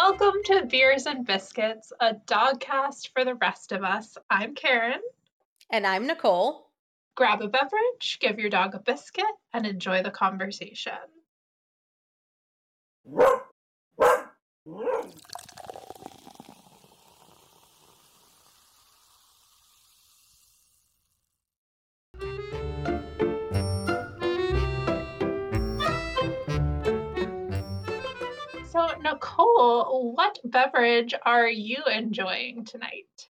Welcome to Beers and Biscuits, a dogcast for the rest of us. I'm Karen. And I'm Nicole. Grab a beverage, give your dog a biscuit, and enjoy the conversation. Nicole, what beverage are you enjoying tonight?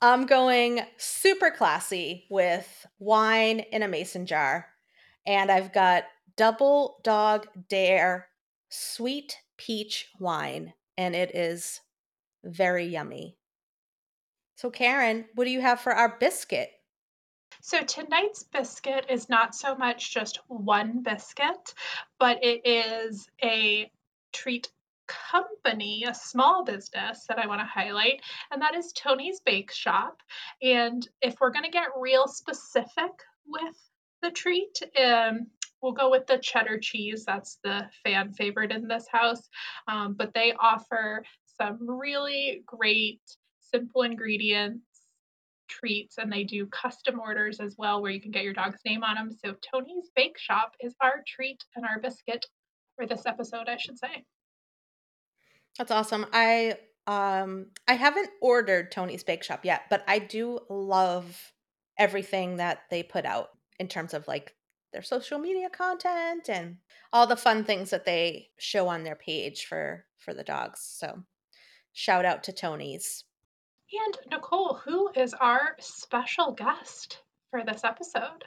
I'm going super classy with wine in a mason jar. And I've got Double Dog Dare sweet peach wine, and it is very yummy. So, Karen, what do you have for our biscuit? So tonight's biscuit is not so much just one biscuit, but it is a treat company, a small business that I want to highlight, and that is Tony's Bake Shop. And if we're going to get real specific with the treat, um, we'll go with the cheddar cheese. That's the fan favorite in this house. Um, but they offer some really great simple ingredients treats and they do custom orders as well where you can get your dog's name on them. So Tony's Bake Shop is our treat and our biscuit for this episode, I should say. That's awesome. I um I haven't ordered Tony's Bake Shop yet, but I do love everything that they put out in terms of like their social media content and all the fun things that they show on their page for for the dogs. So shout out to Tony's. And Nicole, who is our special guest for this episode?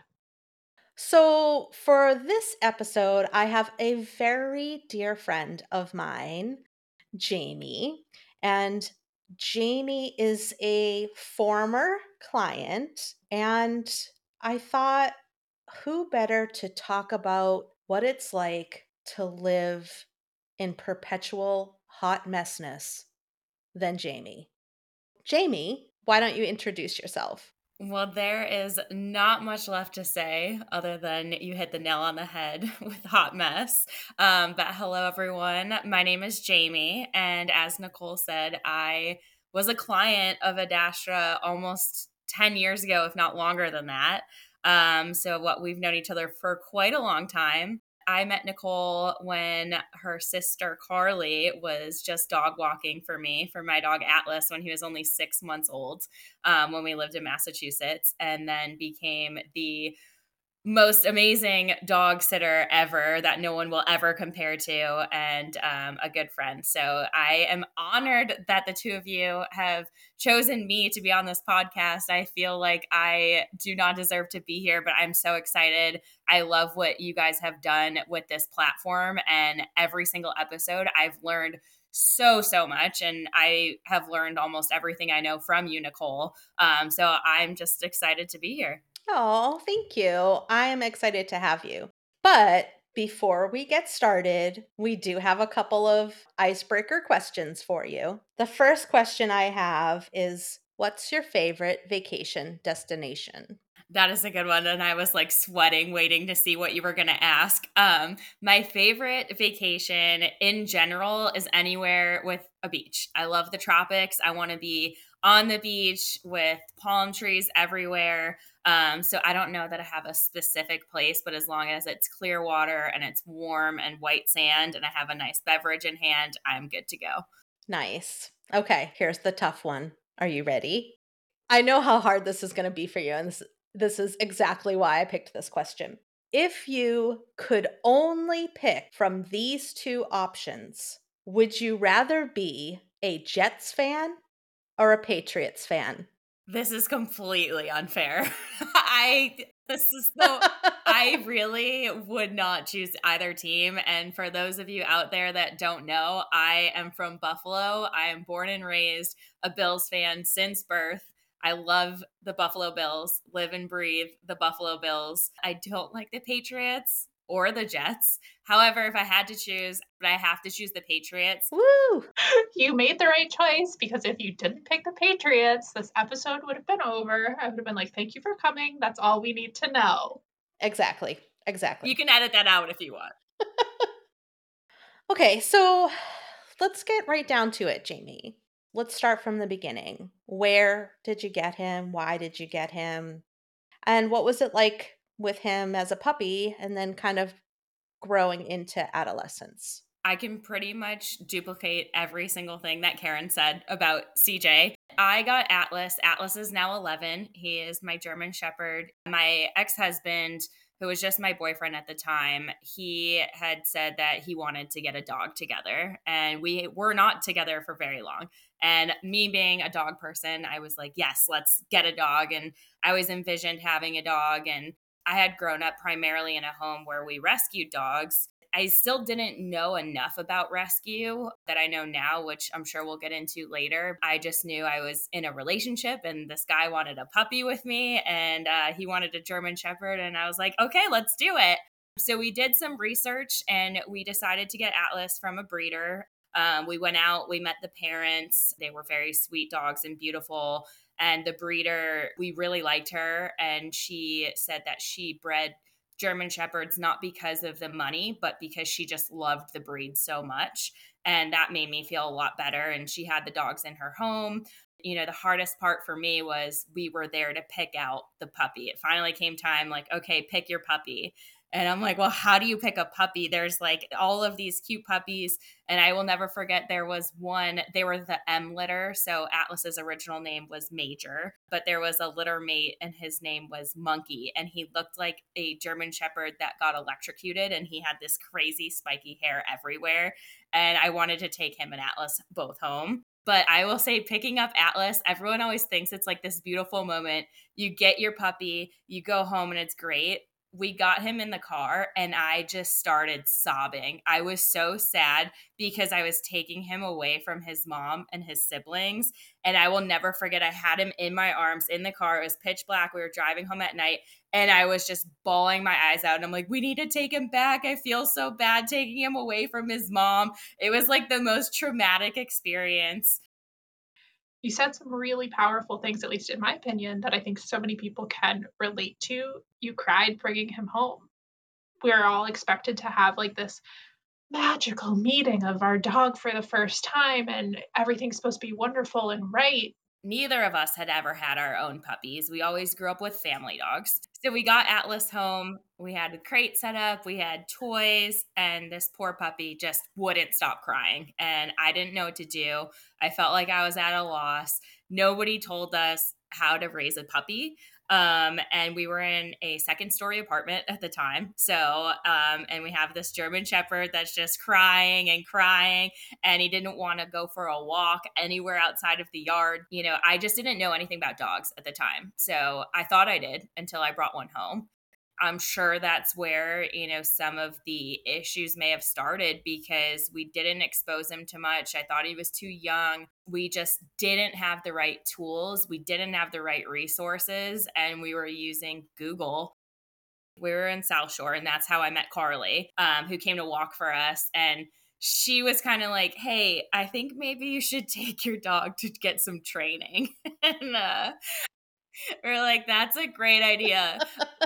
So, for this episode, I have a very dear friend of mine, Jaime. And Jaime is a former client. And I thought, who better to talk about what it's like to live in perpetual hot messness than Jaime? Jaime, why don't you introduce yourself? Well, there is not much left to say other than you hit the nail on the head with Hot Mess. Um, but hello, everyone. My name is Jaime. And as Nicole said, I was a client of Adastra almost 10 years ago, if not longer than that. Um, so, what we've known each other for quite a long time. I met Nicole when her sister Carly was just dog walking for me for my dog Atlas when he was only six months old um, when we lived in Massachusetts, and then became the most amazing dog sitter ever that no one will ever compare to and um, a good friend. So i am honored that the two of you have chosen me to be on this podcast. I feel like i do not deserve to be here but i'm so excited. I love what you guys have done with this platform and every single episode i've learned so so much and i have learned almost everything i know from you nicole. Um, so i'm just excited to be here Oh, thank you. I am excited to have you. But before we get started, we do have a couple of icebreaker questions for you. The first question I have is What's your favorite vacation destination? That is a good one. And I was like sweating, waiting to see what you were going to ask. Um, my favorite vacation in general is anywhere with a beach. I love the tropics. I want to be on the beach with palm trees everywhere. Um, so I don't know that I have a specific place, but as long as it's clear water and it's warm and white sand and I have a nice beverage in hand, I'm good to go. Nice. Okay, here's the tough one. Are you ready? I know how hard this is going to be for you, and this, this is exactly why I picked this question. If you could only pick from these two options, would you rather be a Jets fan or a Patriots fan? This is completely unfair. I this is the I really would not choose either team and for those of you out there that don't know, I am from Buffalo. I am born and raised a Bills fan since birth. I love the Buffalo Bills, live and breathe the Buffalo Bills. I don't like the Patriots or the Jets. However, if I had to choose, but I have to choose the Patriots. Woo! You made the right choice because if you didn't pick the Patriots, this episode would have been over. I would have been like, thank you for coming. That's all we need to know. Exactly. Exactly. You can edit that out if you want. okay, so let's get right down to it, Jaime. Let's start from the beginning. Where did you get him? Why did you get him? And what was it like with him as a puppy and then kind of growing into adolescence? I can pretty much duplicate every single thing that Karen said about CJ. I got Atlas. Atlas is now 11. He is my German Shepherd. My ex husband, who was just my boyfriend at the time, he had said that he wanted to get a dog together. And we were not together for very long. And me being a dog person, I was like, yes, let's get a dog. And I always envisioned having a dog. And I had grown up primarily in a home where we rescued dogs. I still didn't know enough about rescue that I know now, which I'm sure we'll get into later. I just knew I was in a relationship and this guy wanted a puppy with me and uh, he wanted a German Shepherd. And I was like, okay, let's do it. So we did some research and we decided to get Atlas from a breeder. Um, we went out, we met the parents. They were very sweet dogs and beautiful. And the breeder, we really liked her. And she said that she bred German Shepherds not because of the money, but because she just loved the breed so much. And that made me feel a lot better. And she had the dogs in her home. You know, the hardest part for me was we were there to pick out the puppy. It finally came time, like, okay, pick your puppy. And I'm like, well, how do you pick a puppy? There's like all of these cute puppies. And I will never forget there was one, they were the M litter. So Atlas's original name was Major, but there was a litter mate and his name was Monkey. And he looked like a German Shepherd that got electrocuted and he had this crazy spiky hair everywhere. And I wanted to take him and Atlas both home. But I will say, picking up Atlas, everyone always thinks it's like this beautiful moment. You get your puppy, you go home, and it's great we got him in the car and I just started sobbing. I was so sad because I was taking him away from his mom and his siblings. And I will never forget, I had him in my arms in the car. It was pitch black. We were driving home at night and I was just bawling my eyes out. And I'm like, we need to take him back. I feel so bad taking him away from his mom. It was like the most traumatic experience you said some really powerful things, at least in my opinion, that I think so many people can relate to. You cried bringing him home. We're all expected to have like this magical meeting of our dog for the first time, and everything's supposed to be wonderful and right neither of us had ever had our own puppies. We always grew up with family dogs. So we got Atlas home. We had a crate set up, we had toys, and this poor puppy just wouldn't stop crying. And I didn't know what to do. I felt like I was at a loss. Nobody told us how to raise a puppy. Um, and we were in a second story apartment at the time. So, um, and we have this German Shepherd that's just crying and crying, and he didn't want to go for a walk anywhere outside of the yard. You know, I just didn't know anything about dogs at the time. So I thought I did until I brought one home. I'm sure that's where, you know, some of the issues may have started because we didn't expose him to much. I thought he was too young. We just didn't have the right tools. We didn't have the right resources. And we were using Google. We were in South Shore, and that's how I met Carly, um, who came to walk for us. And she was kind of like, "Hey, I think maybe you should take your dog to get some training." and uh, we're like, that's a great idea.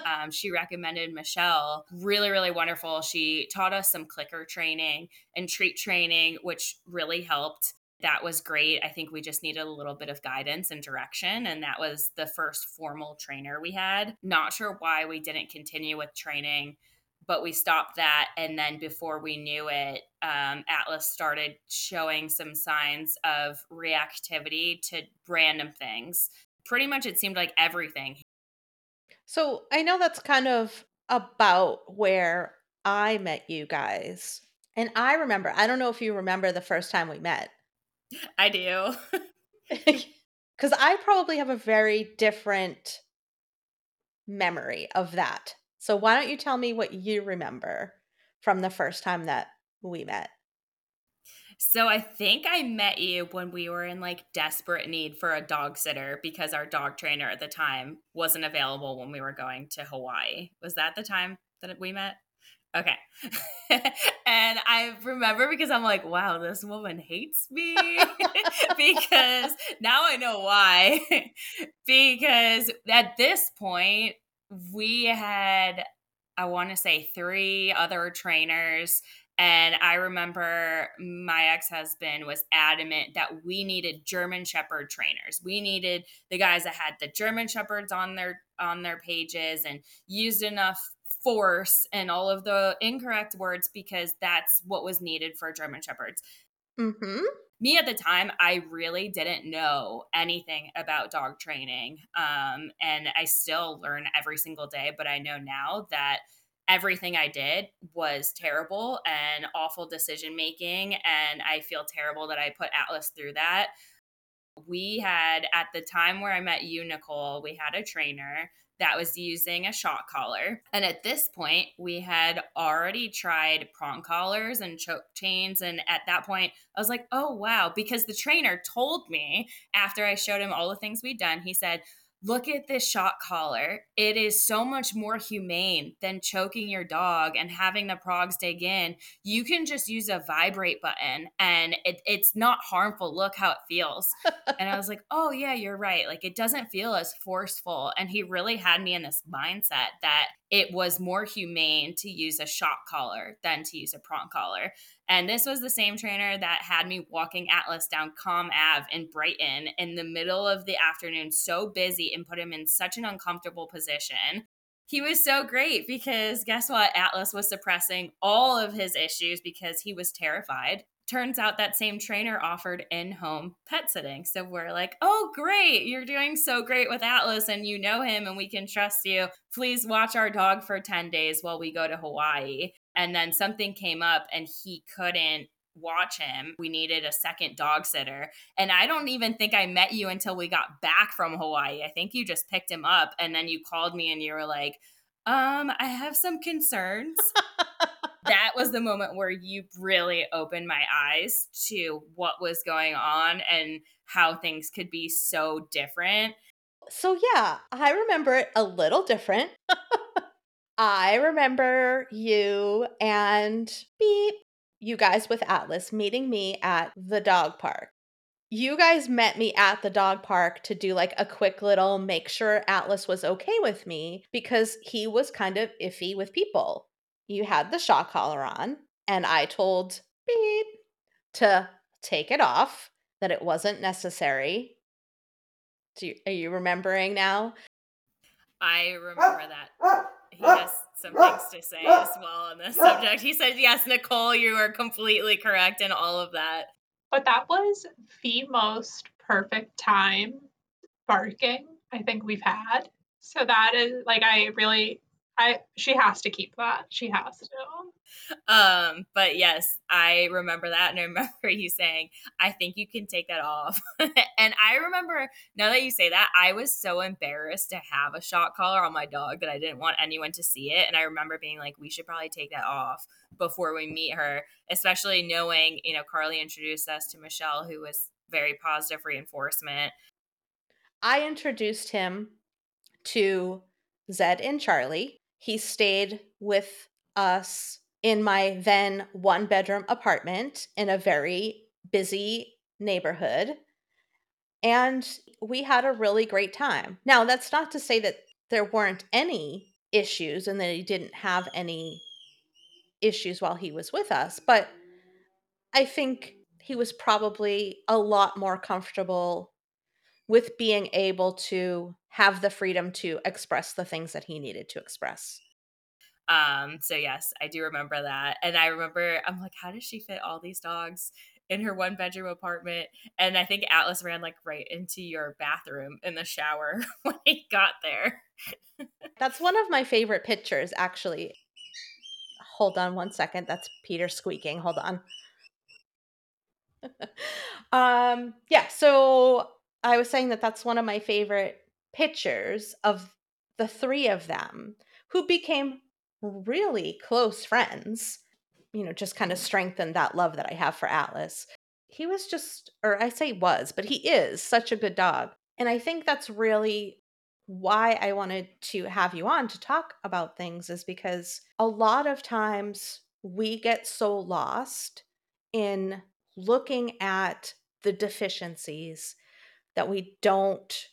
um, she recommended Michelle, really, really wonderful. She taught us some clicker training and treat training, which really helped. That was great. I think we just needed a little bit of guidance and direction. And that was the first formal trainer we had. Not sure why we didn't continue with training but we stopped that and then before we knew it um, atlas started showing some signs of reactivity to random things pretty much it seemed like everything. So I know that's kind of about where I met you guys. And I remember, I don't know if you remember the first time we met. I do. Because I probably have a very different memory of that. So why don't you tell me what you remember from the first time that we met? So I think I met you when we were in like desperate need for a dog sitter because our dog trainer at the time wasn't available when we were going to Hawaii. Was that the time that we met? Okay. and I remember because I'm like, wow, this woman hates me. because now I know why. because at this point, we had, I want to say, three other trainers And I remember my ex husband was adamant that we needed German Shepherd trainers. We needed the guys that had the German Shepherds on their on their pages and used enough force and all of the incorrect words because that's what was needed for German Shepherds. Mm-hmm. Me at the time, I really didn't know anything about dog training. Um, and I still learn every single day, but I know now that everything I did was terrible and awful decision making. And I feel terrible that I put Atlas through that. We had, at the time where I met you, Nicole, we had a trainer that was using a shock collar. And at this point, we had already tried prong collars and choke chains. And at that point, I was like, oh, wow. Because the trainer told me after I showed him all the things we'd done, he said, look at this shock collar. It is so much more humane than choking your dog and having the progs dig in. You can just use a vibrate button and it, it's not harmful. Look how it feels. and I was like, oh, yeah, you're right. Like it doesn't feel as forceful. And he really had me in this mindset that it was more humane to use a shock collar than to use a prong collar. And this was the same trainer that had me walking Atlas down Comm Ave in Brighton in the middle of the afternoon, so busy and put him in such an uncomfortable position. He was so great because guess what? Atlas was suppressing all of his issues because he was terrified. Turns out that same trainer offered in home pet sitting. So we're like, oh, great. You're doing so great with Atlas and you know him and we can trust you. Please watch our dog for 10 days while we go to Hawaii and then something came up and he couldn't watch him. We needed a second dog sitter. And I don't even think I met you until we got back from Hawaii. I think you just picked him up and then you called me and you were like, um, I have some concerns. that was the moment where you really opened my eyes to what was going on and how things could be so different. So, yeah, I remember it a little different. I remember you and beep, you guys with Atlas meeting me at the dog park. You guys met me at the dog park to do like a quick little make sure Atlas was okay with me because he was kind of iffy with people. You had the shock collar on, and I told beep to take it off, that it wasn't necessary. Do you, are you remembering now? I remember ah, that ah, he ah, has some things to say as well on this subject. He said, Yes, Nicole, you are completely correct in all of that. But that was the most perfect time barking I think we've had. So that is like I really I she has to keep that. She has to. Um, but yes, I remember that and I remember you saying, I think you can take that off. and I remember now that you say that, I was so embarrassed to have a shock collar on my dog that I didn't want anyone to see it. And I remember being like, we should probably take that off before we meet her, especially knowing, you know, Carly introduced us to Michelle, who was very positive reinforcement. I introduced him to Zed and Charlie he stayed with us in my then one bedroom apartment in a very busy neighborhood. And we had a really great time. Now, that's not to say that there weren't any issues and that he didn't have any issues while he was with us, but I think he was probably a lot more comfortable with being able to have the freedom to express the things that he needed to express. Um, so yes, I do remember that. And I remember I'm like, how does she fit all these dogs in her one bedroom apartment? And I think Atlas ran like right into your bathroom in the shower when he got there. That's one of my favorite pictures, actually. Hold on one second. That's Peter squeaking. Hold on. um, yeah, so I was saying that that's one of my favorite pictures of the three of them who became really close friends, you know, just kind of strengthened that love that I have for Atlas. He was just, or I say was, but he is such a good dog. And I think that's really why I wanted to have you on to talk about things is because a lot of times we get so lost in looking at the deficiencies that we don't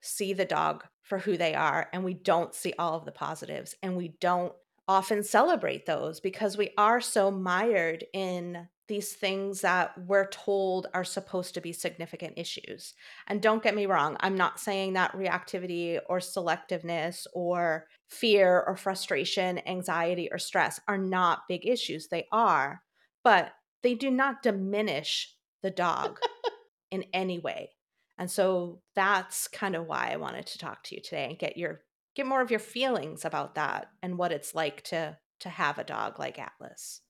see the dog for who they are and we don't see all of the positives and we don't often celebrate those because we are so mired in these things that we're told are supposed to be significant issues. And don't get me wrong, I'm not saying that reactivity or selectiveness or fear or frustration, anxiety or stress are not big issues. They are, but they do not diminish the dog in any way. And so that's kind of why I wanted to talk to you today and get your get more of your feelings about that and what it's like to to have a dog like Atlas.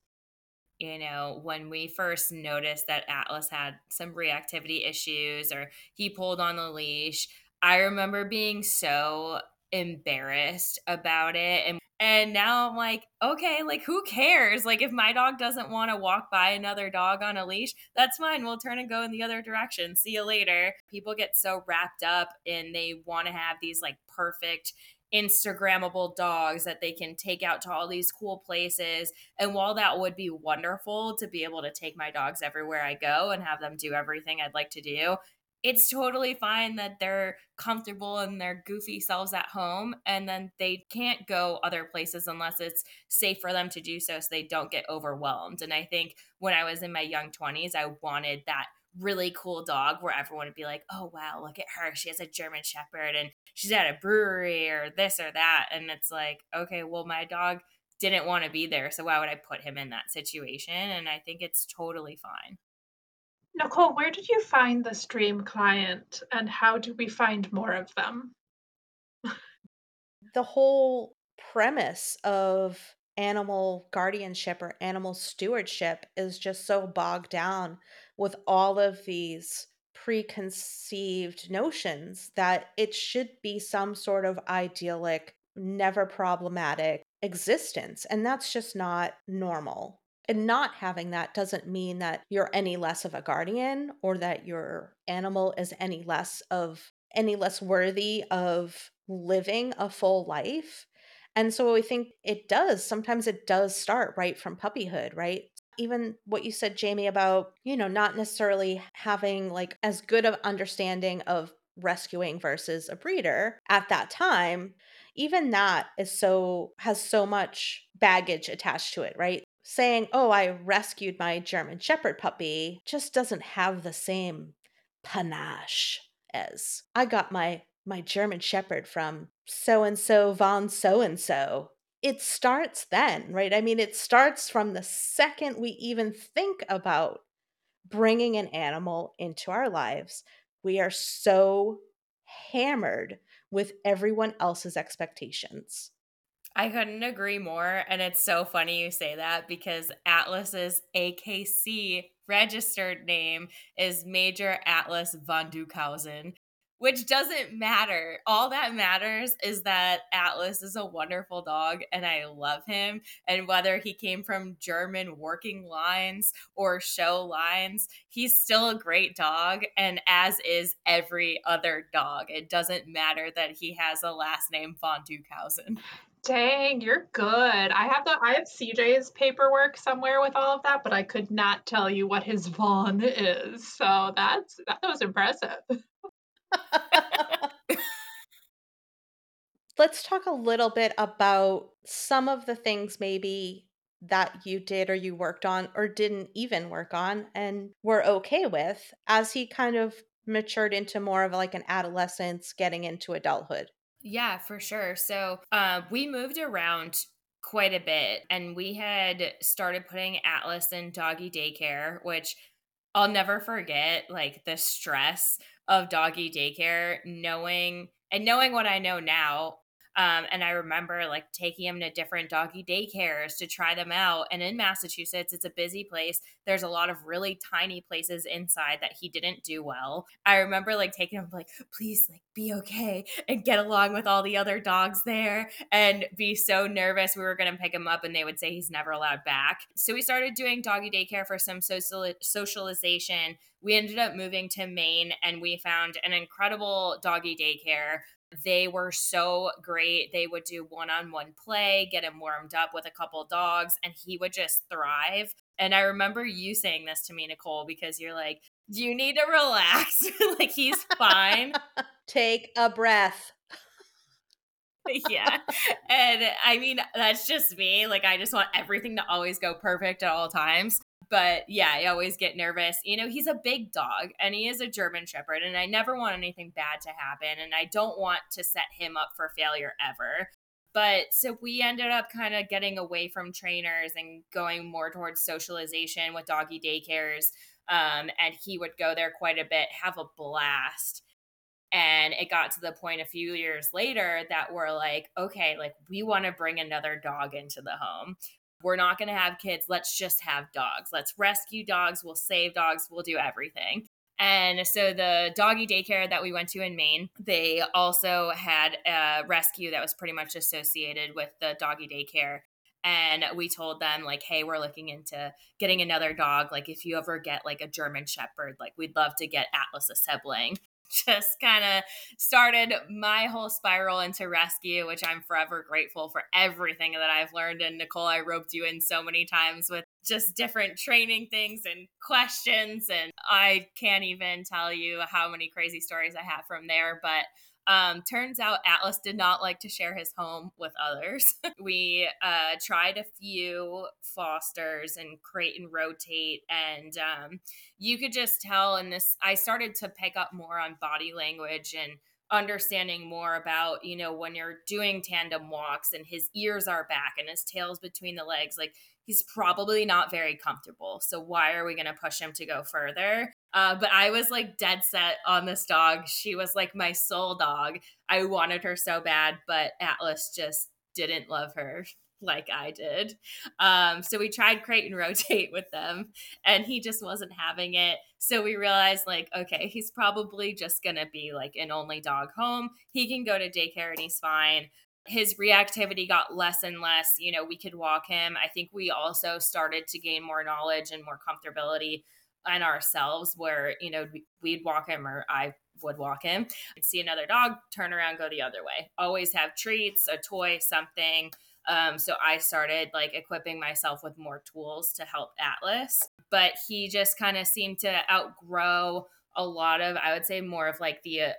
You know, when we first noticed that Atlas had some reactivity issues or he pulled on the leash, I remember being so embarrassed about it and and now I'm like, okay, like who cares? Like if my dog doesn't want to walk by another dog on a leash, that's fine. We'll turn and go in the other direction. See you later. People get so wrapped up and they want to have these like perfect Instagrammable dogs that they can take out to all these cool places. And while that would be wonderful to be able to take my dogs everywhere I go and have them do everything I'd like to do, it's totally fine that they're comfortable in their goofy selves at home and then they can't go other places unless it's safe for them to do so so they don't get overwhelmed. And I think when I was in my young 20s, I wanted that really cool dog where everyone would be like, oh, wow, look at her. She has a German Shepherd and she's at a brewery or this or that. And it's like, okay, well, my dog didn't want to be there. So why would I put him in that situation? And I think it's totally fine. Nicole, where did you find this dream client and how do we find more of them? the whole premise of animal guardianship or animal stewardship is just so bogged down with all of these preconceived notions that it should be some sort of idyllic, never problematic existence. And that's just not normal. And not having that doesn't mean that you're any less of a guardian or that your animal is any less of any less worthy of living a full life. And so I think it does. Sometimes it does start right from puppyhood, right? Even what you said, Jaime, about, you know, not necessarily having like as good of understanding of rescuing versus a breeder at that time, even that is so, has so much baggage attached to it, right? Saying, oh, I rescued my German Shepherd puppy just doesn't have the same panache as I got my my German Shepherd from so and so von so and so. It starts then, right? I mean, it starts from the second we even think about bringing an animal into our lives. We are so hammered with everyone else's expectations. I couldn't agree more. And it's so funny you say that because Atlas's AKC registered name is Major Atlas von Duckhausen which doesn't matter. All that matters is that Atlas is a wonderful dog and I love him. And whether he came from German working lines or show lines, he's still a great dog. And as is every other dog, it doesn't matter that he has a last name von Duckhausen. Dang, you're good. I have the I have CJ's paperwork somewhere with all of that, but I could not tell you what his von is. So that's that was impressive. Let's talk a little bit about some of the things maybe that you did or you worked on or didn't even work on and were okay with as he kind of matured into more of like an adolescence getting into adulthood. Yeah, for sure. So uh, we moved around quite a bit and we had started putting Atlas in doggy daycare, which I'll never forget like the stress of doggy daycare, knowing and knowing what I know now, um, and I remember like taking him to different doggy daycares to try them out. And in Massachusetts, it's a busy place. There's a lot of really tiny places inside that he didn't do well. I remember like taking him like, please like be okay and get along with all the other dogs there and be so nervous we were going to pick him up and they would say he's never allowed back. So we started doing doggy daycare for some social socialization. We ended up moving to Maine and we found an incredible doggy daycare they were so great. They would do one on one play, get him warmed up with a couple dogs, and he would just thrive. And I remember you saying this to me, Nicole, because you're like, you need to relax. like, he's fine. Take a breath. yeah. And I mean, that's just me. Like, I just want everything to always go perfect at all times. But yeah, I always get nervous. You know, he's a big dog and he is a German Shepherd, and I never want anything bad to happen. And I don't want to set him up for failure ever. But so we ended up kind of getting away from trainers and going more towards socialization with doggy daycares. Um, and he would go there quite a bit, have a blast and it got to the point a few years later that we're like, okay, like we want to bring another dog into the home. We're not going to have kids. Let's just have dogs. Let's rescue dogs. We'll save dogs. We'll do everything. And so the doggy daycare that we went to in Maine, they also had a rescue that was pretty much associated with the doggy daycare. And we told them, like, hey, we're looking into getting another dog. Like, if you ever get like a German Shepherd, like, we'd love to get Atlas a sibling just kind of started my whole spiral into rescue, which I'm forever grateful for everything that I've learned. And Nicole, I roped you in so many times with just different training things and questions. And I can't even tell you how many crazy stories I have from there. But um, turns out Atlas did not like to share his home with others. we uh, tried a few fosters and crate and rotate, and um, you could just tell. And this, I started to pick up more on body language and understanding more about you know when you're doing tandem walks and his ears are back and his tail's between the legs like he's probably not very comfortable so why are we going to push him to go further uh, but I was like dead set on this dog. She was like my soul dog. I wanted her so bad, but Atlas just didn't love her like I did. Um, so we tried crate and rotate with them, and he just wasn't having it. So we realized, like, okay, he's probably just gonna be like an only dog home. He can go to daycare and he's fine. His reactivity got less and less. You know, we could walk him. I think we also started to gain more knowledge and more comfortability and ourselves where you know we'd walk him or i would walk him. See another dog turn around go the other way. Always have treats a toy something. Um, so i started like equipping myself with more tools to help atlas but he just kind of seemed to outgrow a lot of i would say more of like the uh,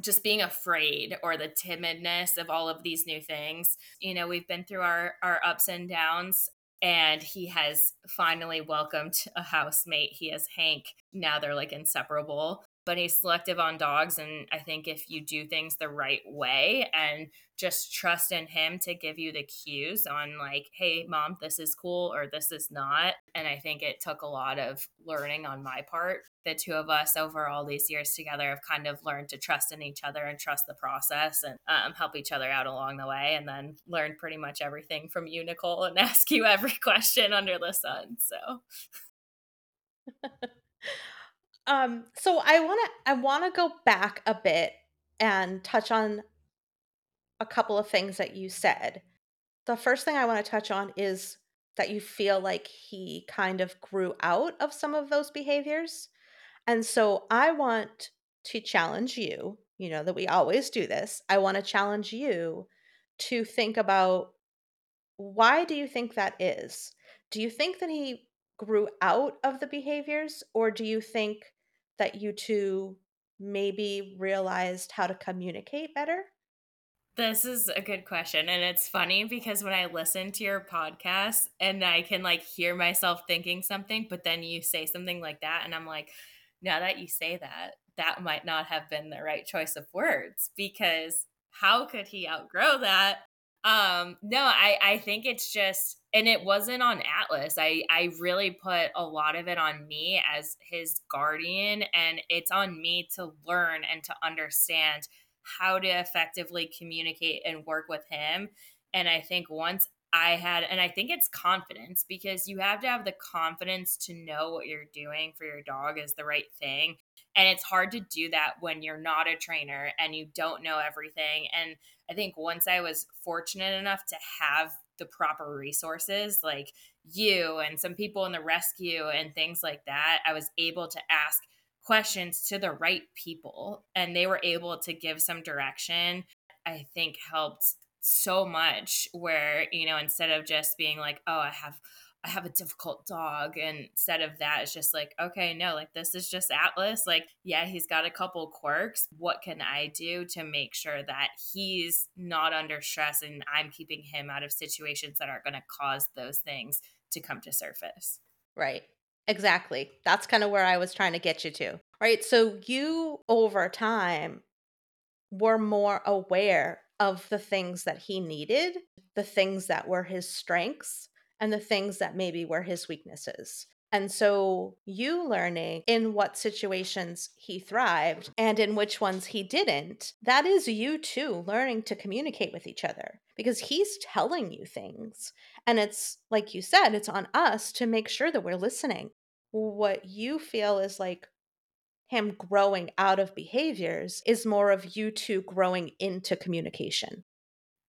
just being afraid or the timidness of all of these new things. You know, we've been through our our ups and downs and he has finally welcomed a housemate. He has Hank. Now they're like inseparable but he's selective on dogs. And I think if you do things the right way and just trust in him to give you the cues on, like, hey, mom, this is cool or this is not. And I think it took a lot of learning on my part. The two of us over all these years together have kind of learned to trust in each other and trust the process and um, help each other out along the way. And then learned pretty much everything from you, Nicole, and ask you every question under the sun. So. Um, so I wanna I wanna go back a bit and touch on a couple of things that you said. The first thing I want to touch on is that you feel like he kind of grew out of some of those behaviors. And so I want to challenge you, you know, that we always do this. I want to challenge you to think about why do you think that is? Do you think that he grew out of the behaviors or do you think that you two maybe realized how to communicate better? This is a good question. And it's funny because when I listen to your podcast and I can like hear myself thinking something, but then you say something like that, and I'm like, now that you say that, that might not have been the right choice of words because how could he outgrow that? Um, no, I, I think it's just and it wasn't on Atlas. I I really put a lot of it on me as his guardian and it's on me to learn and to understand how to effectively communicate and work with him. And I think once I had, and I think it's confidence because you have to have the confidence to know what you're doing for your dog is the right thing. And it's hard to do that when you're not a trainer and you don't know everything. And I think once I was fortunate enough to have the proper resources, like you and some people in the rescue and things like that, I was able to ask questions to the right people and they were able to give some direction. I think helped so much where, you know, instead of just being like, oh, I have I have a difficult dog. And instead of that, it's just like, okay, no, like this is just Atlas. Like, yeah, he's got a couple quirks. What can I do to make sure that he's not under stress and I'm keeping him out of situations that are going to cause those things to come to surface? Right. Exactly. That's kind of where I was trying to get you to. Right. So you over time were more aware of the things that he needed, the things that were his strengths, and the things that maybe were his weaknesses. And so, you learning in what situations he thrived and in which ones he didn't, that is you too learning to communicate with each other because he's telling you things. And it's like you said, it's on us to make sure that we're listening. What you feel is like him growing out of behaviors is more of you two growing into communication.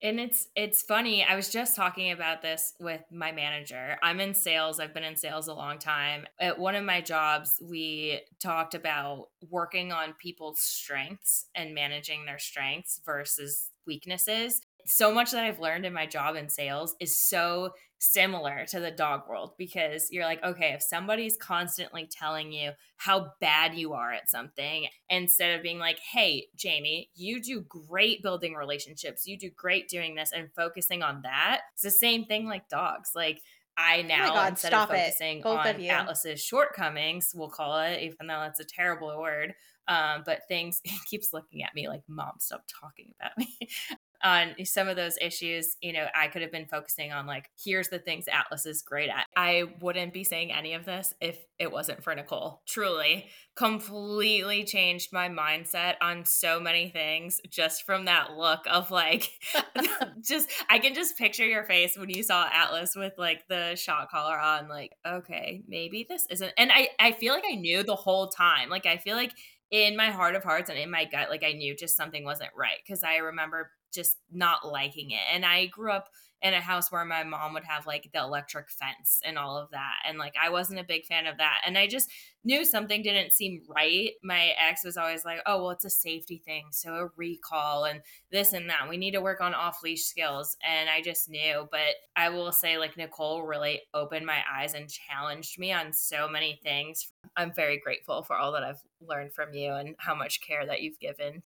And it's it's funny. I was just talking about this with my manager. I'm in sales. I've been in sales a long time. At one of my jobs, we talked about working on people's strengths and managing their strengths versus weaknesses so much that I've learned in my job in sales is so similar to the dog world because you're like, okay, if somebody's constantly telling you how bad you are at something, instead of being like, hey, Jaime, you do great building relationships, you do great doing this and focusing on that, it's the same thing like dogs. Like, I oh now, oh God, instead of focusing on Atlas's shortcomings, we'll call it, even though that's a terrible word, um, but things he keeps looking at me like mom stop talking about me on some of those issues, you know, I could have been focusing on like, here's the things Atlas is great at. I wouldn't be saying any of this if it wasn't for Nicole. Truly, completely changed my mindset on so many things just from that look of like, just, I can just picture your face when you saw Atlas with like the shock collar on, like, okay, maybe this isn't. And I, I feel like I knew the whole time. Like, I feel like in my heart of hearts and in my gut, like I knew just something wasn't right. Cause I remember just not liking it. And I grew up in a house where my mom would have like the electric fence and all of that. And like I wasn't a big fan of that. And I just knew something didn't seem right. My ex was always like, oh, well, it's a safety thing. So a recall and this and that. We need to work on off leash skills. And I just knew. But I will say, like, Nicole really opened my eyes and challenged me on so many things. I'm very grateful for all that I've learned from you and how much care that you've given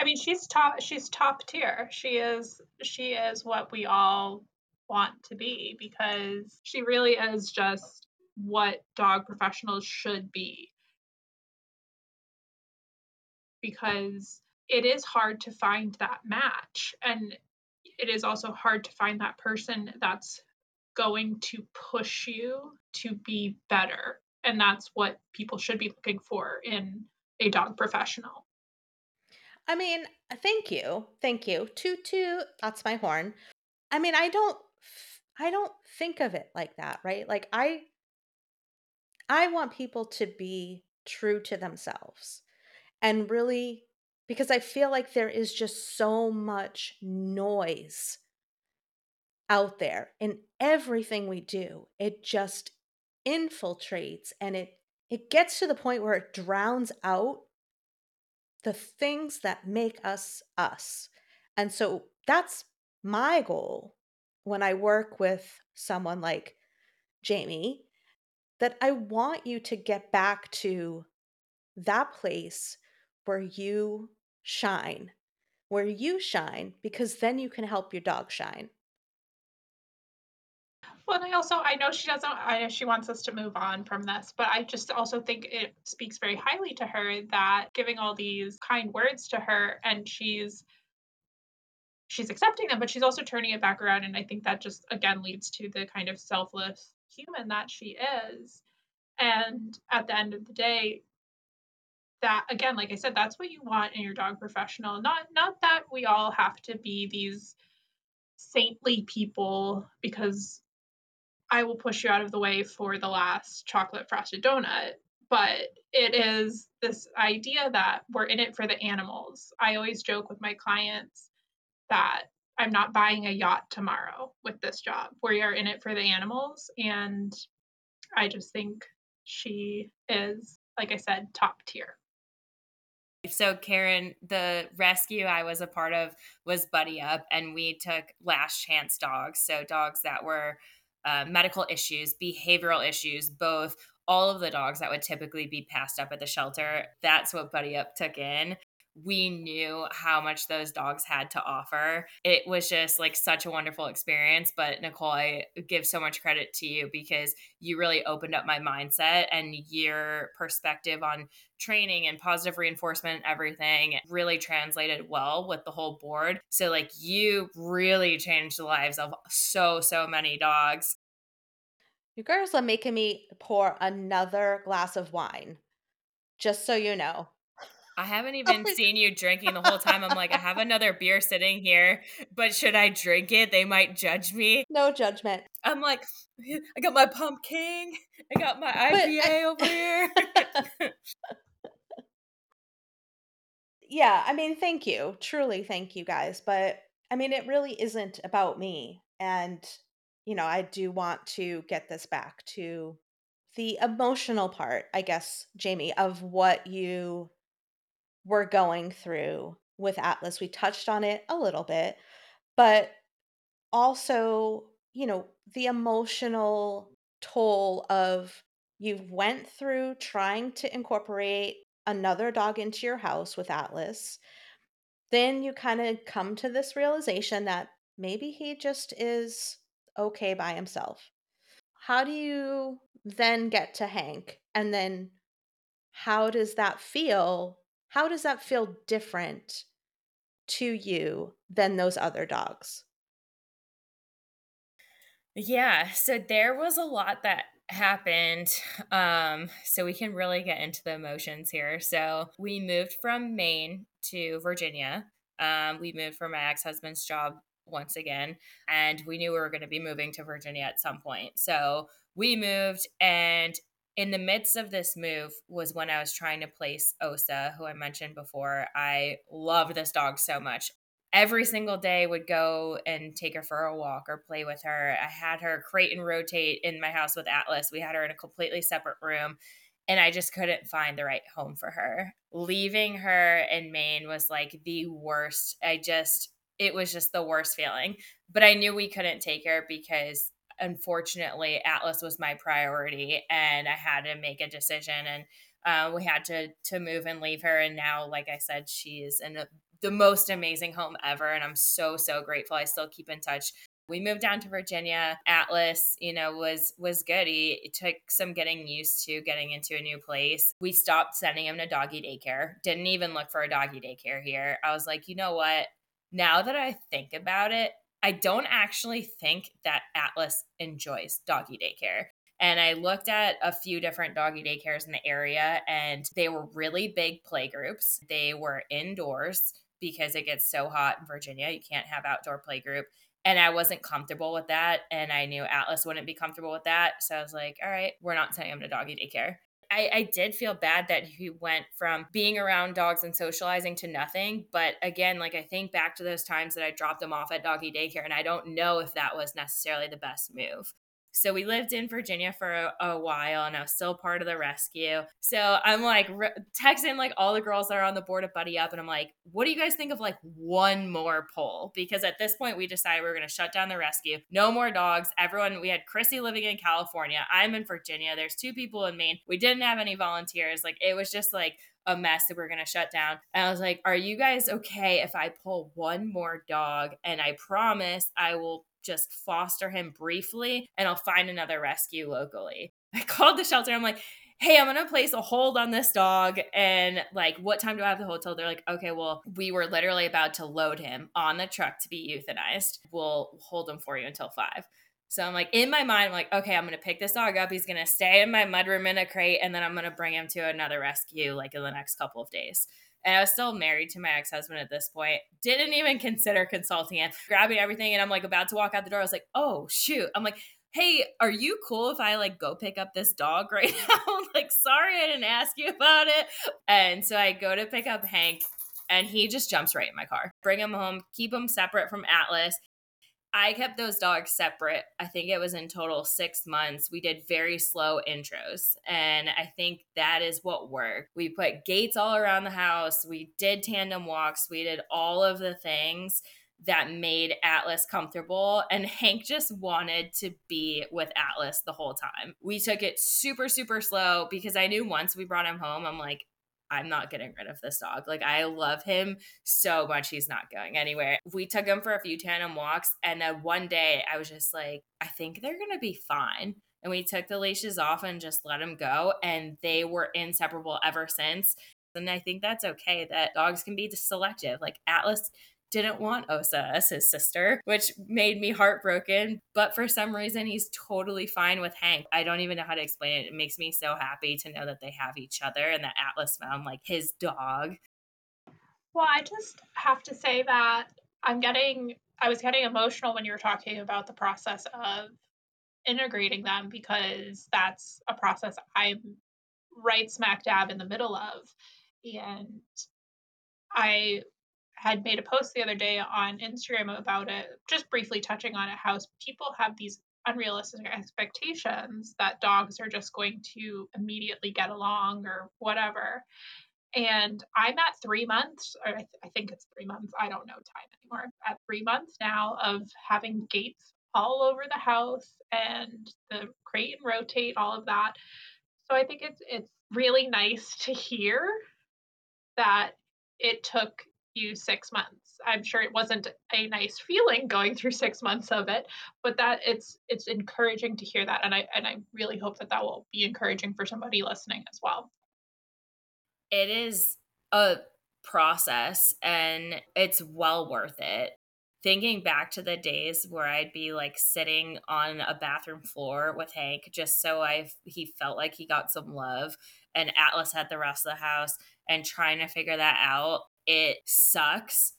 I mean, she's top. She's top tier. She is. She is what we all want to be because she really is just what dog professionals should be. Because it is hard to find that match, and it is also hard to find that person that's going to push you to be better. And that's what people should be looking for in a dog professional. I mean, uh, thank you. Thank you. Toot toot. That's my horn. I mean, I don't I don't think of it like that, right? Like I I want people to be true to themselves and really because I feel like there is just so much noise out there in everything we do. It just infiltrates and it it gets to the point where it drowns out the things that make us us. And so that's my goal when I work with someone like Jaime that I want you to get back to that place where you shine, where you shine, because then you can help your dog shine. Well, and I also I know she doesn't I know she wants us to move on from this, but I just also think it speaks very highly to her that giving all these kind words to her and she's she's accepting them, but she's also turning it back around and I think that just again leads to the kind of selfless human that she is. And at the end of the day, that again, like I said, that's what you want in your dog professional. Not not that we all have to be these saintly people because I will push you out of the way for the last chocolate frosted donut. But it is this idea that we're in it for the animals. I always joke with my clients that I'm not buying a yacht tomorrow with this job. We are in it for the animals. And I just think she is, like I said, top tier. So, Karen, the rescue I was a part of was Buddy Up, and we took last chance dogs. So, dogs that were uh, medical issues, behavioral issues, both all of the dogs that would typically be passed up at the shelter. That's what Buddy Up took in we knew how much those dogs had to offer. It was just like such a wonderful experience. But Nicole, I give so much credit to you because you really opened up my mindset and your perspective on training and positive reinforcement and everything really translated well with the whole board. So, like, you really changed the lives of so, so many dogs. You girls are making me pour another glass of wine, just so you know. I haven't oh even seen you drinking the whole time. I'm like, I have another beer sitting here, but should I drink it? They might judge me. No judgment. I'm like, I got my pumpkin. I got my IPA I- over here. yeah, I mean, thank you. Truly, thank you guys. But I mean, it really isn't about me. And, you know, I do want to get this back to the emotional part, I guess, Jaime, of what you we're going through with Atlas. We touched on it a little bit, but also, you know, the emotional toll of you went through trying to incorporate another dog into your house with Atlas. Then you kind of come to this realization that maybe he just is okay by himself. How do you then get to Hank? And then how does that feel how does that feel different to you than those other dogs? Yeah, so there was a lot that happened. Um, so we can really get into the emotions here. So we moved from Maine to Virginia. Um, we moved for my ex husband's job once again, and we knew we were going to be moving to Virginia at some point. So we moved, and in the midst of this move was when I was trying to place Osa, who I mentioned before. I love this dog so much. Every single day would go and take her for a walk or play with her. I had her crate and rotate in my house with Atlas. We had her in a completely separate room and I just couldn't find the right home for her. Leaving her in Maine was like the worst. I just it was just the worst feeling. But I knew we couldn't take her because unfortunately atlas was my priority and i had to make a decision and uh, we had to to move and leave her and now like i said she's in the most amazing home ever and i'm so so grateful. I still keep in touch. We moved down to virginia. Atlas you know was was good. He took some getting used to getting into a new place. We stopped sending him to doggy daycare. Didn't even look for a doggy daycare here. I was like you know what? Now that i think about it I don't actually think that Atlas enjoys doggy daycare. And I looked at a few different doggy daycares in the area, and they were really big play groups. They were indoors because it gets so hot in Virginia. You can't have outdoor play group. And I wasn't comfortable with that. And I knew Atlas wouldn't be comfortable with that. So I was like, all right, we're not sending him to doggy daycare. I, I did feel bad that he went from being around dogs and socializing to nothing. But again, like I think back to those times that I dropped him off at doggy daycare, and I don't know if that was necessarily the best move. So we lived in Virginia for a, a, while and I was still part of the rescue. So I'm like re- texting like all the girls that are on the board of Buddy Up and I'm like, what do you guys think of like one more poll? Because at this point we decided we were going to shut down the rescue. No more dogs. Everyone, we had Chrissy living in California. I'm in Virginia. There's two people in Maine. We didn't have any volunteers. Like it was just like a mess that we're going to shut down. And I was like, are you guys okay if I pull one more dog? And I promise I will just foster him briefly and I'll find another rescue locally. I called the shelter. I'm like, hey, I'm gonna place a hold on this dog. And like, what time do I have the hotel? They're like, okay, well, we were literally about to load him on the truck to be euthanized. We'll hold him for you until five. So I'm like, in my mind, I'm like, okay, I'm gonna pick this dog up. He's gonna stay in my mudroom in a crate, and then I'm gonna bring him to another rescue like in the next couple of days. And I was still married to my ex husband at this point. Didn't even consider consulting him, grabbing everything. And I'm like about to walk out the door. I was like, oh, shoot. I'm like, hey, are you cool if I like go pick up this dog right now? like, sorry, I didn't ask you about it. And so I go to pick up Hank and he just jumps right in my car. Bring him home, keep him separate from Atlas. I kept those dogs separate. I think it was in total six months. We did very slow intros. And I think that is what worked. We put gates all around the house. We did tandem walks. We did all of the things that made Atlas comfortable. And Hank just wanted to be with Atlas the whole time. We took it super, super slow because I knew once we brought him home, I'm like, I'm not getting rid of this dog. Like, I love him so much. He's not going anywhere. We took him for a few tandem walks. And then one day I was just like, I think they're going to be fine. And we took the leashes off and just let him go. And they were inseparable ever since. And I think that's okay that dogs can be selective. Like, Atlas didn't want Osa as his sister, which made me heartbroken. But for some reason, he's totally fine with Hank. I don't even know how to explain it. It makes me so happy to know that they have each other and that Atlas found like his dog. Well, I just have to say that I'm getting, I was getting emotional when you were talking about the process of integrating them because that's a process I'm right smack dab in the middle of. And I had made a post the other day on Instagram about it, just briefly touching on it, how people have these unrealistic expectations that dogs are just going to immediately get along or whatever. And I'm at three months, or I, th- I think it's three months, I don't know time anymore, at three months now of having gates all over the house and the crate and rotate, all of that. So I think it's it's really nice to hear that it took you six months. I'm sure it wasn't a nice feeling going through six months of it, but that it's it's encouraging to hear that, and I and I really hope that that will be encouraging for somebody listening as well. It is a process, and it's well worth it. Thinking back to the days where I'd be like sitting on a bathroom floor with Hank just so I he felt like he got some love, and Atlas had the rest of the house, and trying to figure that out it sucks.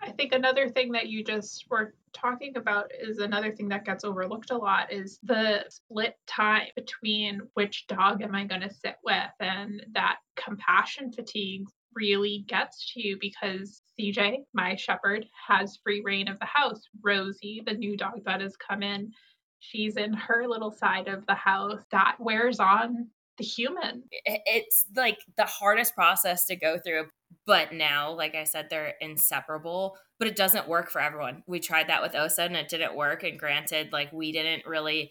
I think another thing that you just were talking about is another thing that gets overlooked a lot is the split time between which dog am I going to sit with and that compassion fatigue really gets to you because CJ, my shepherd, has free reign of the house. Rosie, the new dog that has come in, she's in her little side of the house. That wears on the human. It's like the hardest process to go through. But now, like I said, they're inseparable, but it doesn't work for everyone. We tried that with Osa and it didn't work. And granted, like we didn't really,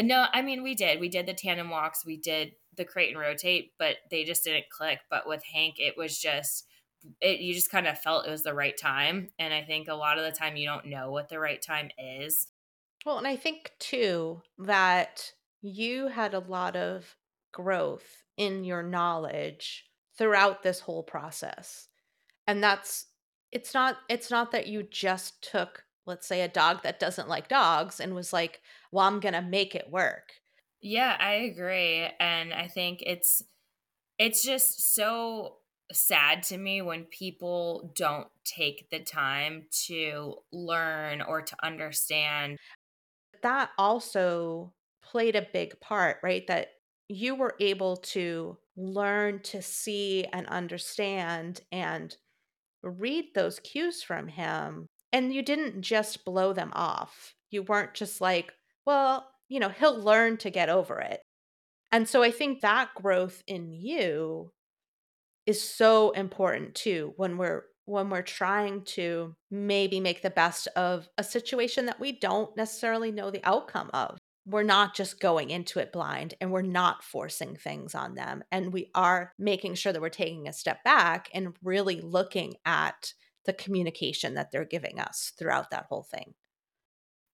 no, I mean, we did. We did the tandem walks, we did the crate and rotate, but they just didn't click. But with Hank, it was just, it, you just kind of felt it was the right time. And I think a lot of the time you don't know what the right time is. Well, and I think too that you had a lot of growth in your knowledge throughout this whole process. And that's it's not it's not that you just took let's say a dog that doesn't like dogs and was like, "Well, I'm going to make it work." Yeah, I agree. And I think it's it's just so sad to me when people don't take the time to learn or to understand. That also played a big part, right? That you were able to learn to see and understand and read those cues from him. And you didn't just blow them off. You weren't just like, well, you know, he'll learn to get over it. And so I think that growth in you is so important too when we're when we're trying to maybe make the best of a situation that we don't necessarily know the outcome of we're not just going into it blind and we're not forcing things on them. And we are making sure that we're taking a step back and really looking at the communication that they're giving us throughout that whole thing.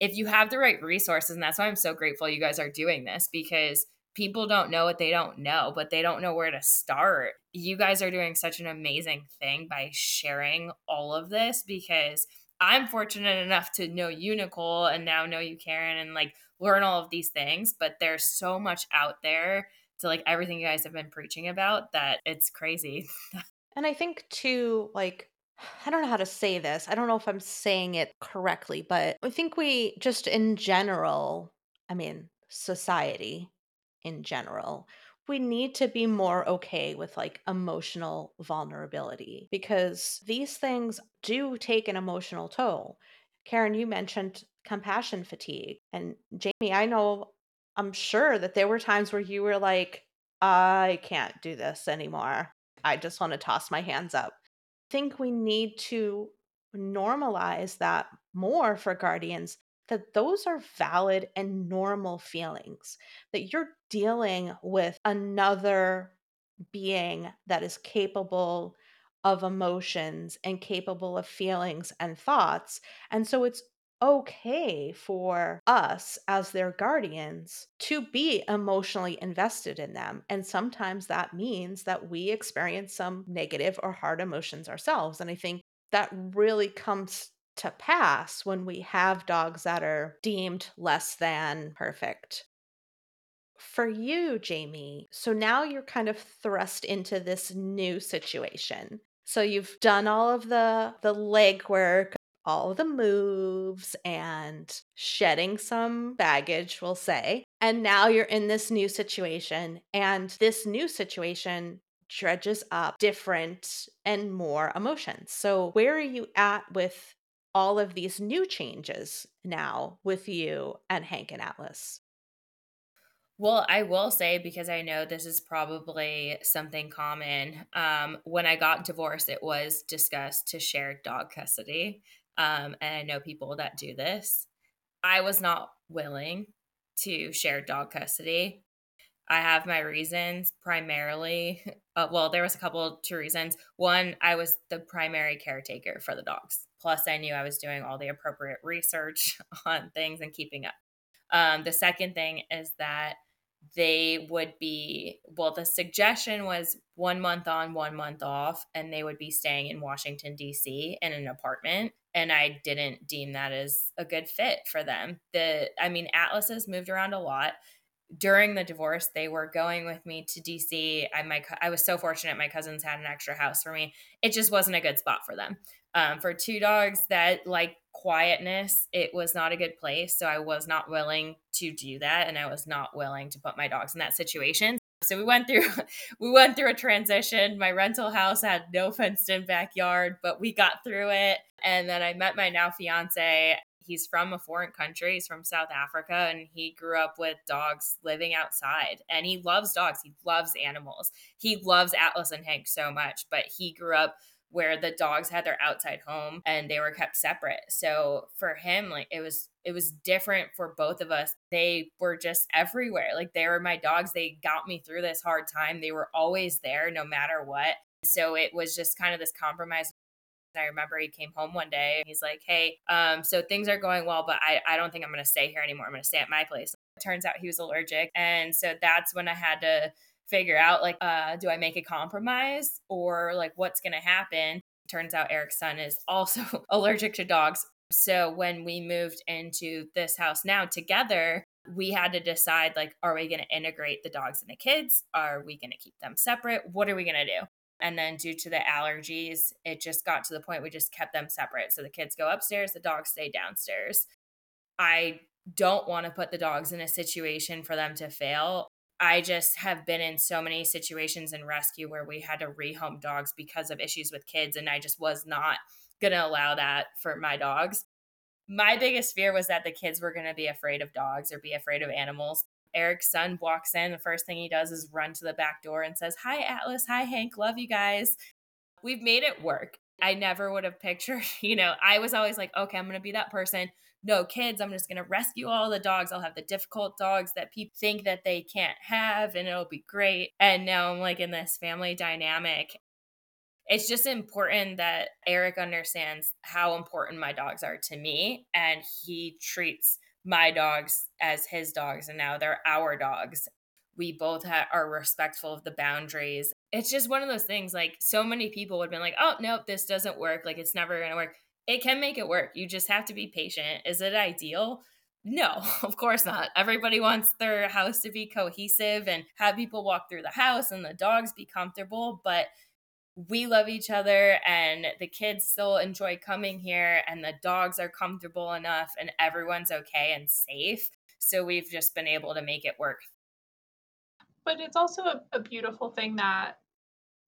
If you have the right resources, and that's why I'm so grateful you guys are doing this because people don't know what they don't know, but they don't know where to start. You guys are doing such an amazing thing by sharing all of this because I'm fortunate enough to know you, Nicole, and now know you, Karen, and like learn all of these things. But there's so much out there to like everything you guys have been preaching about that it's crazy. and I think too, like, I don't know how to say this. I don't know if I'm saying it correctly, but I think we just in general, I mean, society in general, we need to be more okay with like emotional vulnerability because these things do take an emotional toll. Karen, you mentioned compassion fatigue. And Jaime, I know, I'm sure that there were times where you were like, I can't do this anymore. I just want to toss my hands up. I think we need to normalize that more for guardians that those are valid and normal feelings, that you're dealing with another being that is capable of emotions and capable of feelings and thoughts. And so it's okay for us as their guardians to be emotionally invested in them. And sometimes that means that we experience some negative or hard emotions ourselves. And I think that really comes to pass when we have dogs that are deemed less than perfect. For you, Jaime, so now you're kind of thrust into this new situation. So you've done all of the the legwork, all the moves and shedding some baggage, we'll say. And now you're in this new situation and this new situation dredges up different and more emotions. So where are you at with all of these new changes now with you and Hank and Atlas? Well, I will say because I know this is probably something common. Um, when I got divorced, it was discussed to share dog custody. Um, and I know people that do this. I was not willing to share dog custody. I have my reasons primarily. Uh, well, there was a couple two reasons. One, I was the primary caretaker for the dogs. Plus, I knew I was doing all the appropriate research on things and keeping up. Um, the second thing is that they would be well the suggestion was one month on one month off and they would be staying in washington d.c in an apartment and i didn't deem that as a good fit for them. The i mean atlas has moved around a lot. During the divorce they were going with me to dc i my i was so fortunate my cousins had an extra house for me. It just wasn't a good spot for them um, for two dogs that like quietness it was not a good place. So i was not willing to do that and i was not willing to put my dogs in that situation. So we went through we went through a transition. My rental house had no fenced in backyard but we got through it. And then i met my now fiance. He's from a foreign country. He's from south africa and he grew up with dogs living outside. And he loves dogs. He loves animals. He loves atlas and hank so much but he grew up where the dogs had their outside home and they were kept separate. So for him, like it was it was different for both of us. They were just everywhere. Like they were my dogs. They got me through this hard time. They were always there no matter what. So it was just kind of this compromise. I remember he came home one day and he's like, Hey, um, so things are going well, but I, I don't think I'm gonna stay here anymore. I'm gonna stay at my place. It turns out he was allergic. And so that's when I had to figure out like uh do i make a compromise or like what's going to happen? Turns out eric's son is also allergic to dogs. So when we moved into this house now together we had to decide like are we going to integrate the dogs and the kids? Are we going to keep them separate? What are we going to do? And then due to the allergies it just got to the point we just kept them separate. So the kids go upstairs the dogs stay downstairs. I don't want to put the dogs in a situation for them to fail I just have been in so many situations in rescue where we had to rehome dogs because of issues with kids, and I just was not going to allow that for my dogs. My biggest fear was that the kids were going to be afraid of dogs or be afraid of animals. Eric's son walks in. The first thing he does is run to the back door and says, Hi, Atlas. Hi, Hank. Love you guys. We've made it work. I never would have pictured, you know, I was always like, okay, I'm going to be that person no kids. I'm just going to rescue all the dogs. I'll have the difficult dogs that people think that they can't have and it'll be great. And now I'm like in this family dynamic. It's just important that Eric understands how important my dogs are to me and he treats my dogs as his dogs and now they're our dogs. We both ha- are respectful of the boundaries. It's just one of those things like so many people would have been like, oh, nope, this doesn't work. Like it's never going to work it can make it work. You just have to be patient. Is it ideal? No, of course not. Everybody wants their house to be cohesive and have people walk through the house and the dogs be comfortable, but we love each other and the kids still enjoy coming here and the dogs are comfortable enough and everyone's okay and safe. So we've just been able to make it work. But it's also a, a beautiful thing that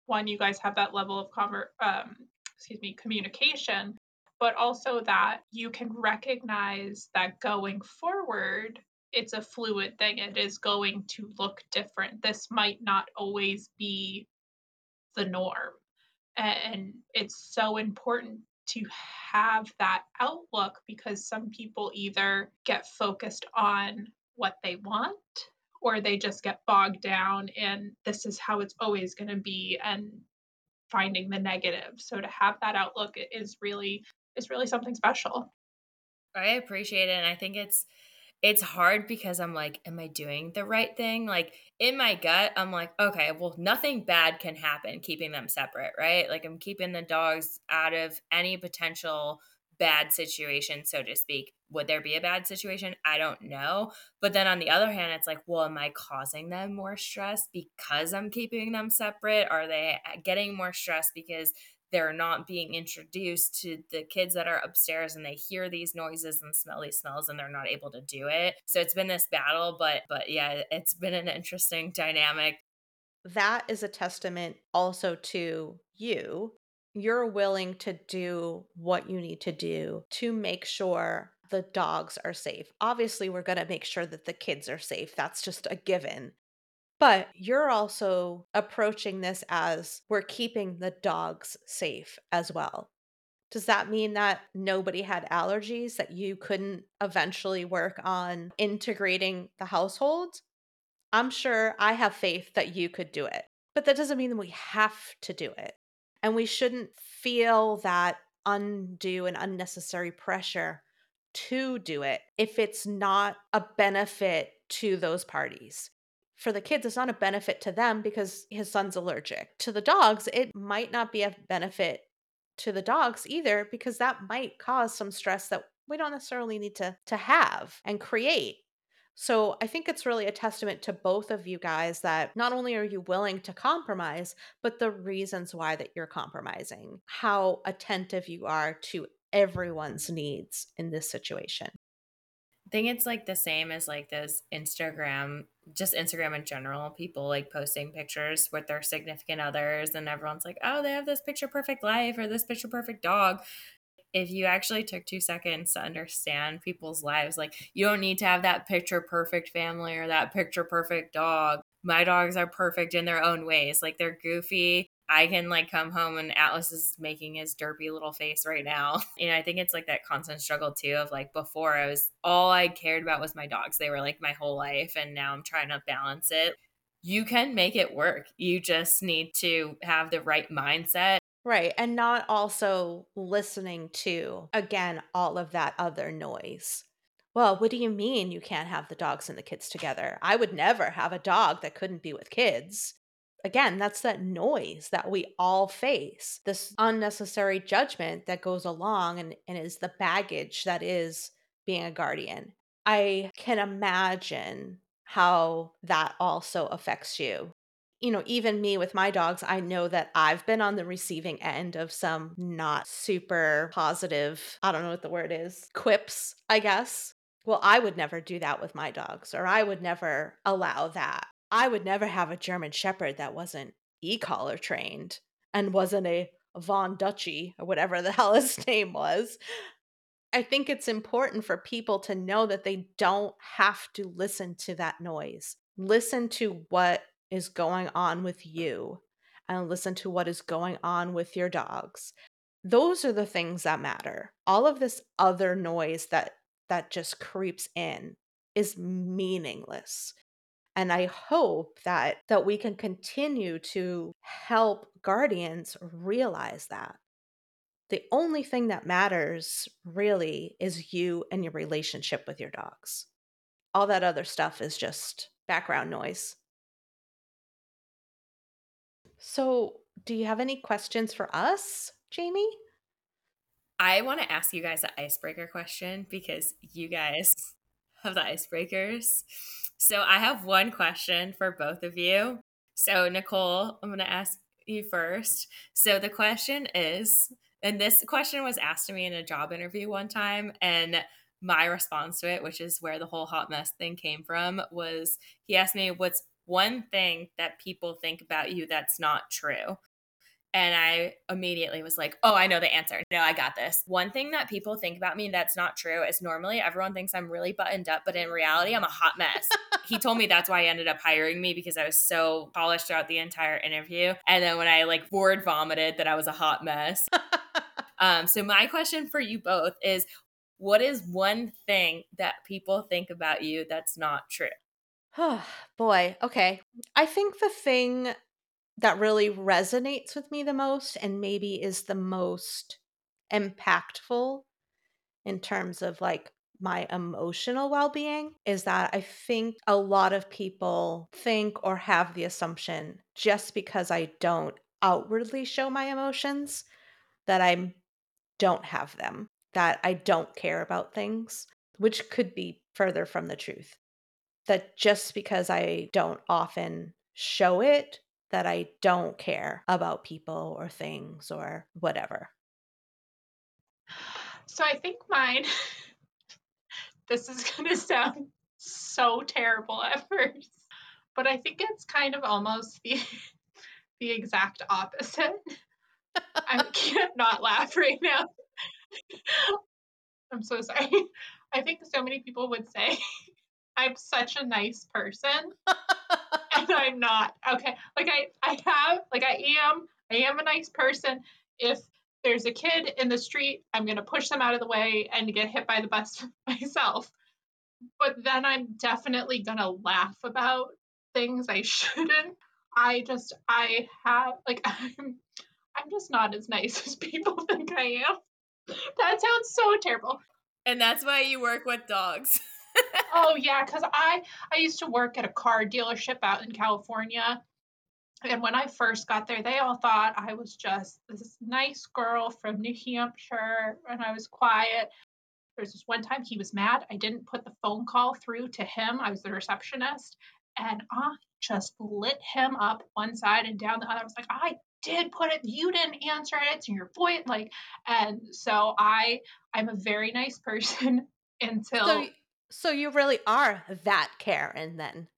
one, you guys have that level of conver- um, excuse me, communication but also that you can recognize that going forward, it's a fluid thing. It is going to look different. This might not always be the norm. And it's so important to have that outlook because some people either get focused on what they want or they just get bogged down in this is how it's always going to be and finding the negative so to have that outlook is really is really something special i appreciate it and i think it's it's hard because i'm like am i doing the right thing like in my gut i'm like okay well nothing bad can happen keeping them separate right like i'm keeping the dogs out of any potential bad situation, so to speak. Would there be a bad situation? I don't know. But then on the other hand, it's like, well, am I causing them more stress because I'm keeping them separate? Are they uh, getting more stress because they're not being introduced to the kids that are upstairs and they hear these noises and smell these smells and they're not able to do it. So it's been this battle, but but yeah, it's been an interesting dynamic. That is a testament also to you you're willing to do what you need to do to make sure the dogs are safe. Obviously, we're going to make sure that the kids are safe. That's just a given. But you're also approaching this as we're keeping the dogs safe as well. Does that mean that nobody had allergies, that you couldn't eventually work on integrating the household? I'm sure I have faith that you could do it, but that doesn't mean that we have to do it. And we shouldn't feel that undue and unnecessary pressure to do it if it's not a benefit to those parties. For the kids, it's not a benefit to them because his son's allergic. To the dogs, it might not be a benefit to the dogs either because that might cause some stress that we don't necessarily need to to have and create so I think it's really a testament to both of you guys that not only are you willing to compromise, but the reasons why that you're compromising, how attentive you are to everyone's needs in this situation. Think it's like the same as like those Instagram, just Instagram in general, people like posting pictures with their significant others, and everyone's like, oh, they have this picture perfect life or this picture perfect dog if you actually took two seconds to understand people's lives, like you don't need to have that picture perfect family or that picture perfect dog. My dogs are perfect in their own ways. Like they're goofy. I can like come home and Atlas is making his derpy little face right now. You know, I think it's like that constant struggle too of like before I was all I cared about was my dogs. They were like my whole life and now I'm trying to balance it. You can make it work. You just need to have the right mindset Right. And not also listening to, again, all of that other noise. Well, what do you mean you can't have the dogs and the kids together? I would never have a dog that couldn't be with kids. Again, that's that noise that we all face, this unnecessary judgment that goes along and, and is the baggage that is being a guardian. I can imagine how that also affects you you know, even me with my dogs, I know that I've been on the receiving end of some not super positive, I don't know what the word is, quips, I guess. Well, I would never do that with my dogs, or I would never allow that. I would never have a German Shepherd that wasn't e collar trained and wasn't a Von Dutchy or whatever the hell his name was. I think it's important for people to know that they don't have to listen to that noise. Listen to what is going on with you and listen to what is going on with your dogs. Those are the things that matter. All of this other noise that that just creeps in is meaningless. And I hope that that we can continue to help guardians realize that. The only thing that matters really is you and your relationship with your dogs. All that other stuff is just background noise. So, do you have any questions for us, Jaime? I want to ask you guys an icebreaker question because you guys have the icebreakers. So, I have one question for both of you. So, Nicole, I'm going to ask you first. So, the question is, and this question was asked to me in a job interview one time, and my response to it, which is where the whole hot mess thing came from, was he asked me, What's one thing that people think about you that's not true. And I immediately was like, oh, I know the answer. No, I got this. One thing that people think about me that's not true is normally everyone thinks I'm really buttoned up, but in reality, I'm a hot mess. he told me that's why he ended up hiring me because I was so polished throughout the entire interview. And then when I like word vomited that I was a hot mess, Um, so, my question for you both is what is one thing that people think about you that's not true? Oh, boy. Okay. I think the thing that really resonates with me the most and maybe is the most impactful in terms of like my emotional well being is that I think a lot of people think or have the assumption just because I don't outwardly show my emotions that I don't have them, that I don't care about things, which could be further from the truth. That just because I don't often show it, that I don't care about people or things or whatever. So I think mine this is going to sound so terrible at first, but I think it's kind of almost the the exact opposite. I can't not laugh right now. I'm so sorry. I think so many people would say I'm such a nice person I'm not. Okay. Like I I have like I am I am a nice person if there's a kid in the street, I'm going to push them out of the way and get hit by the bus myself. But then I'm definitely going to laugh about things I shouldn't. I just, I have, like, I'm, I'm just not as nice as people think I am. That sounds so terrible. And that's why you work with dogs. Oh yeah, because I I used to work at a car dealership out in California, and when I first got there, they all thought I was just this nice girl from New Hampshire and I was quiet. There was this one time he was mad. I didn't put the phone call through to him. I was the receptionist and I just lit him up one side and down the other. I was like, I did put it, you didn't answer it. It's in your voice. Like, and so I, I'm a very nice person until. So, so you really are that Karen then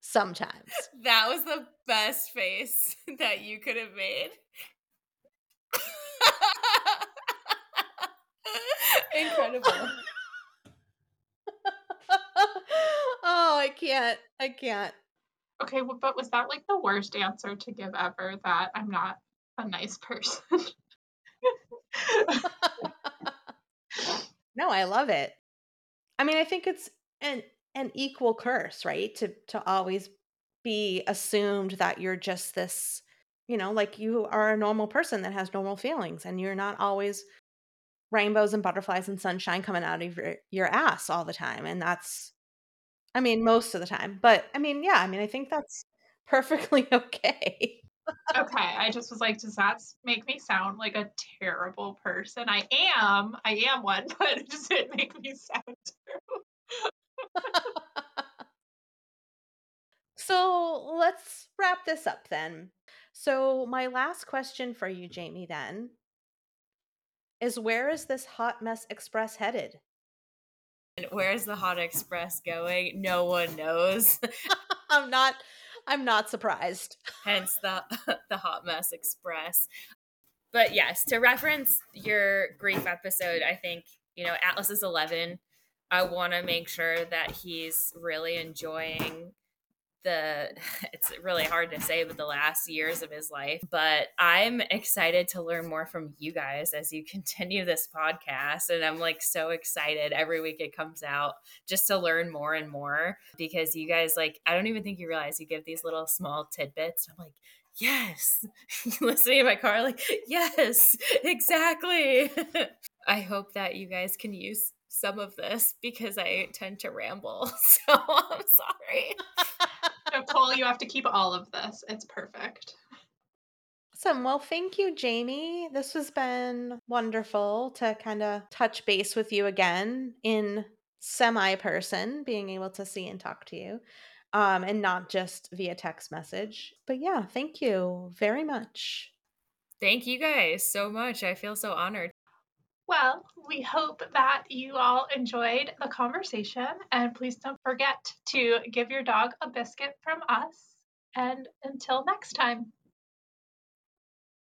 sometimes. That was the best face that you could have made. Incredible. oh, I can't. I can't. Okay, but was that like the worst answer to give ever that I'm not a nice person? no, I love it. I mean, I think it's an an equal curse, right? To to always be assumed that you're just this, you know, like you are a normal person that has normal feelings and you're not always rainbows and butterflies and sunshine coming out of your, your ass all the time. And that's I mean, most of the time. But I mean, yeah, I mean, I think that's perfectly okay. okay, I just was like, does that make me sound like a terrible person? I am, I am one, but does it make me sound so let's wrap this up then. So, my last question for you, mm-hmm. Jaime, then is where is this Hot Mess Express headed? And where's the Hot Express going? No one knows. I'm not I'm not surprised. Hence the the Hot Mess Express. But yes, to reference your grief episode, I think, you know, Atlas is 11 I want to make sure that he's really enjoying the it's really hard to say but the last years of his life but i'm excited to learn more from you guys as you continue this podcast. And i'm like so excited every week it comes out just to learn more and more because you guys like i don't even think you realize you give these little small tidbits. I'm like yes. Listening in my car like yes exactly. I hope that you guys can use some of this because I tend to ramble. So I'm sorry. Nicole, you have to keep all of this. It's perfect. Awesome. Well, thank you, Jaime. This has been wonderful to kind of touch base with you again in semi person, being able to see and talk to you, um, and not just via text message. But yeah, thank you very much. Thank you guys so much. I feel so honored. Well, we hope that you all enjoyed the conversation, and please don't forget to give your dog a biscuit from us. And until next time.